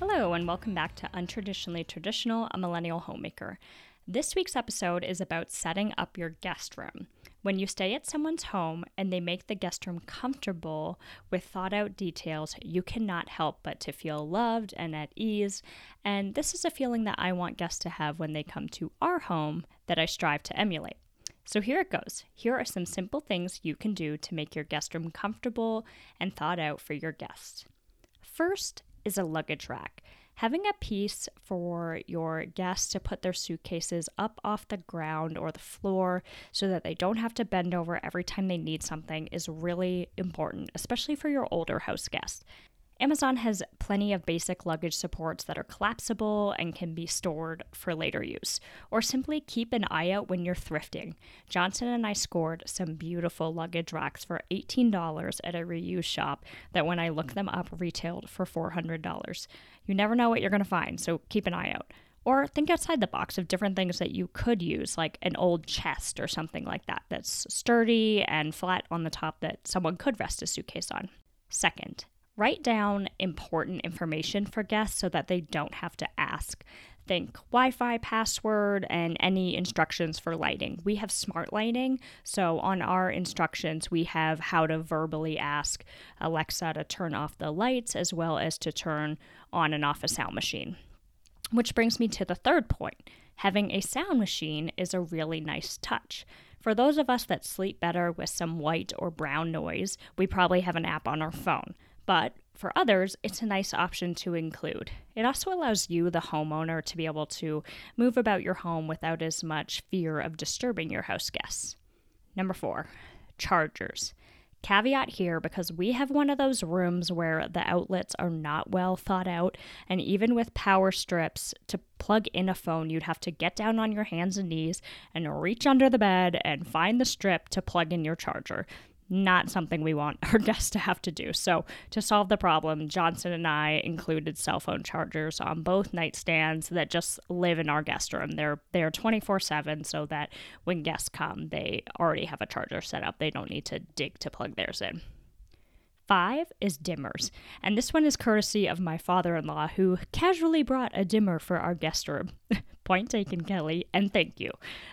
Hello, and welcome back to Untraditionally Traditional, a Millennial Homemaker. This week's episode is about setting up your guest room. When you stay at someone's home and they make the guest room comfortable with thought out details, you cannot help but to feel loved and at ease. And this is a feeling that I want guests to have when they come to our home that I strive to emulate. So here it goes. Here are some simple things you can do to make your guest room comfortable and thought out for your guests. First is a luggage rack. Having a piece for your guests to put their suitcases up off the ground or the floor so that they don't have to bend over every time they need something is really important, especially for your older house guests. Amazon has plenty of basic luggage supports that are collapsible and can be stored for later use. Or simply keep an eye out when you're thrifting. Johnson and I scored some beautiful luggage racks for $18 at a reuse shop that when I looked them up retailed for $400. You never know what you're going to find, so keep an eye out. Or think outside the box of different things that you could use, like an old chest or something like that, that's sturdy and flat on the top that someone could rest a suitcase on. Second, Write down important information for guests so that they don't have to ask. Think Wi Fi password and any instructions for lighting. We have smart lighting, so on our instructions, we have how to verbally ask Alexa to turn off the lights as well as to turn on and off a sound machine. Which brings me to the third point having a sound machine is a really nice touch. For those of us that sleep better with some white or brown noise, we probably have an app on our phone. But for others, it's a nice option to include. It also allows you, the homeowner, to be able to move about your home without as much fear of disturbing your house guests. Number four, chargers. Caveat here because we have one of those rooms where the outlets are not well thought out, and even with power strips to plug in a phone, you'd have to get down on your hands and knees and reach under the bed and find the strip to plug in your charger not something we want our guests to have to do. So, to solve the problem, Johnson and I included cell phone chargers on both nightstands that just live in our guest room. They're they're 24/7 so that when guests come, they already have a charger set up. They don't need to dig to plug theirs in. Five is dimmers, and this one is courtesy of my father in law who casually brought a dimmer for our guest room. Point taken, Kelly, and thank you.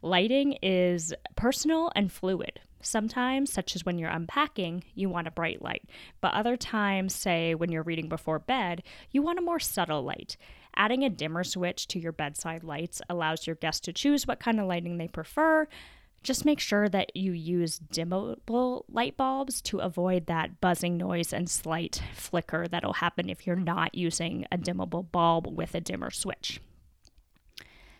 Lighting is personal and fluid. Sometimes, such as when you're unpacking, you want a bright light, but other times, say when you're reading before bed, you want a more subtle light. Adding a dimmer switch to your bedside lights allows your guests to choose what kind of lighting they prefer. Just make sure that you use dimmable light bulbs to avoid that buzzing noise and slight flicker that'll happen if you're not using a dimmable bulb with a dimmer switch.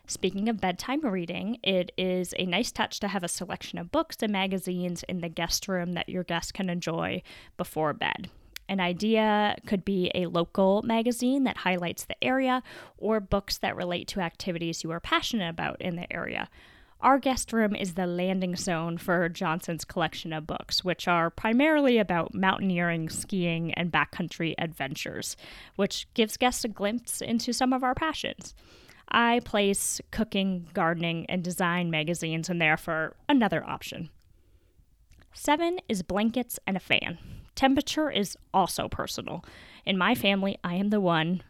Speaking of bedtime reading, it is a nice touch to have a selection of books and magazines in the guest room that your guests can enjoy before bed. An idea could be a local magazine that highlights the area or books that relate to activities you are passionate about in the area. Our guest room is the landing zone for Johnson's collection of books, which are primarily about mountaineering, skiing, and backcountry adventures, which gives guests a glimpse into some of our passions. I place cooking, gardening, and design magazines in there for another option. Seven is blankets and a fan. Temperature is also personal. In my family, I am the one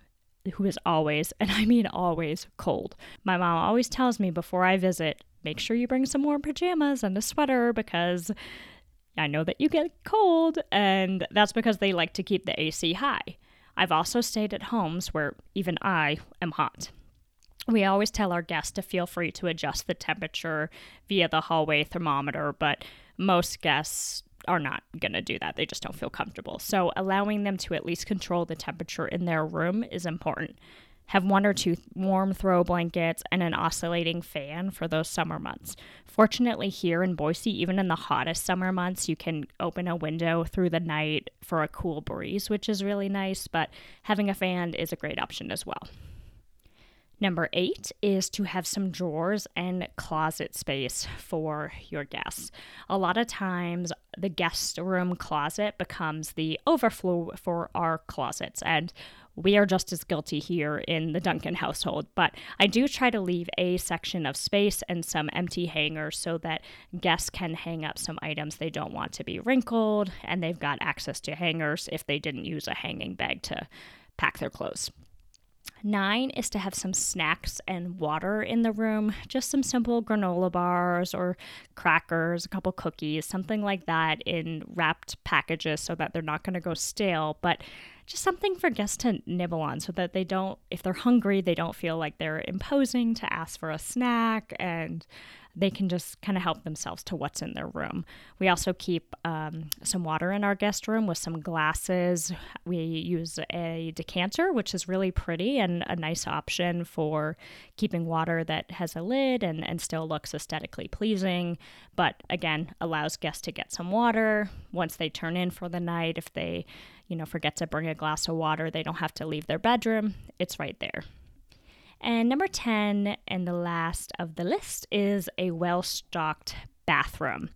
who is always, and I mean always, cold. My mom always tells me before I visit, make sure you bring some warm pajamas and a sweater because I know that you get cold, and that's because they like to keep the AC high. I've also stayed at homes where even I am hot. We always tell our guests to feel free to adjust the temperature via the hallway thermometer, but most guests are not going to do that. They just don't feel comfortable. So, allowing them to at least control the temperature in their room is important. Have one or two warm throw blankets and an oscillating fan for those summer months. Fortunately, here in Boise, even in the hottest summer months, you can open a window through the night for a cool breeze, which is really nice, but having a fan is a great option as well. Number eight is to have some drawers and closet space for your guests. A lot of times, the guest room closet becomes the overflow for our closets, and we are just as guilty here in the Duncan household. But I do try to leave a section of space and some empty hangers so that guests can hang up some items they don't want to be wrinkled, and they've got access to hangers if they didn't use a hanging bag to pack their clothes. Nine is to have some snacks and water in the room, just some simple granola bars or crackers, a couple cookies, something like that in wrapped packages so that they're not going to go stale, but just something for guests to nibble on so that they don't, if they're hungry, they don't feel like they're imposing to ask for a snack and they can just kind of help themselves to what's in their room. We also keep um, some water in our guest room with some glasses. We use a decanter, which is really pretty and a nice option for keeping water that has a lid and, and still looks aesthetically pleasing, but again, allows guests to get some water once they turn in for the night. If they, you know, forget to bring a glass of water, they don't have to leave their bedroom. It's right there. And number 10, and the last of the list, is a well stocked bathroom.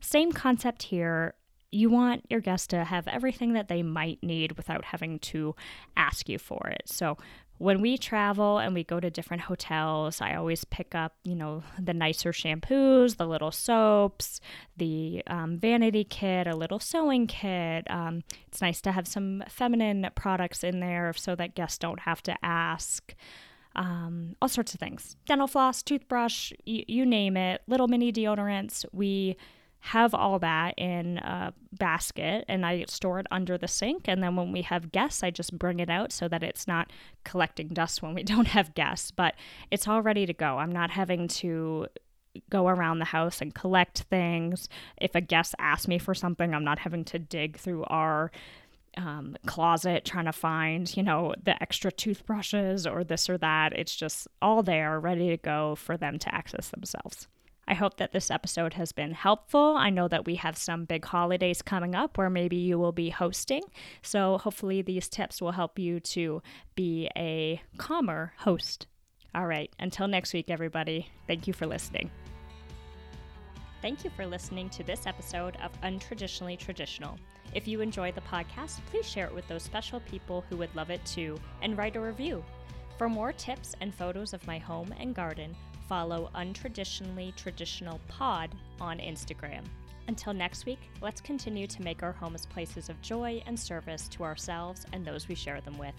Same concept here. You want your guests to have everything that they might need without having to ask you for it. So, when we travel and we go to different hotels, I always pick up, you know, the nicer shampoos, the little soaps, the um, vanity kit, a little sewing kit. Um, it's nice to have some feminine products in there so that guests don't have to ask um, all sorts of things dental floss, toothbrush, y- you name it, little mini deodorants. We have all that in a basket and I store it under the sink. And then when we have guests, I just bring it out so that it's not collecting dust when we don't have guests, but it's all ready to go. I'm not having to go around the house and collect things. If a guest asks me for something, I'm not having to dig through our um, closet trying to find, you know, the extra toothbrushes or this or that. It's just all there, ready to go for them to access themselves. I hope that this episode has been helpful. I know that we have some big holidays coming up where maybe you will be hosting. So hopefully these tips will help you to be a calmer host. All right, until next week, everybody, thank you for listening. Thank you for listening to this episode of Untraditionally Traditional. If you enjoy the podcast, please share it with those special people who would love it too and write a review. For more tips and photos of my home and garden, follow Untraditionally Traditional Pod on Instagram. Until next week, let's continue to make our homes places of joy and service to ourselves and those we share them with.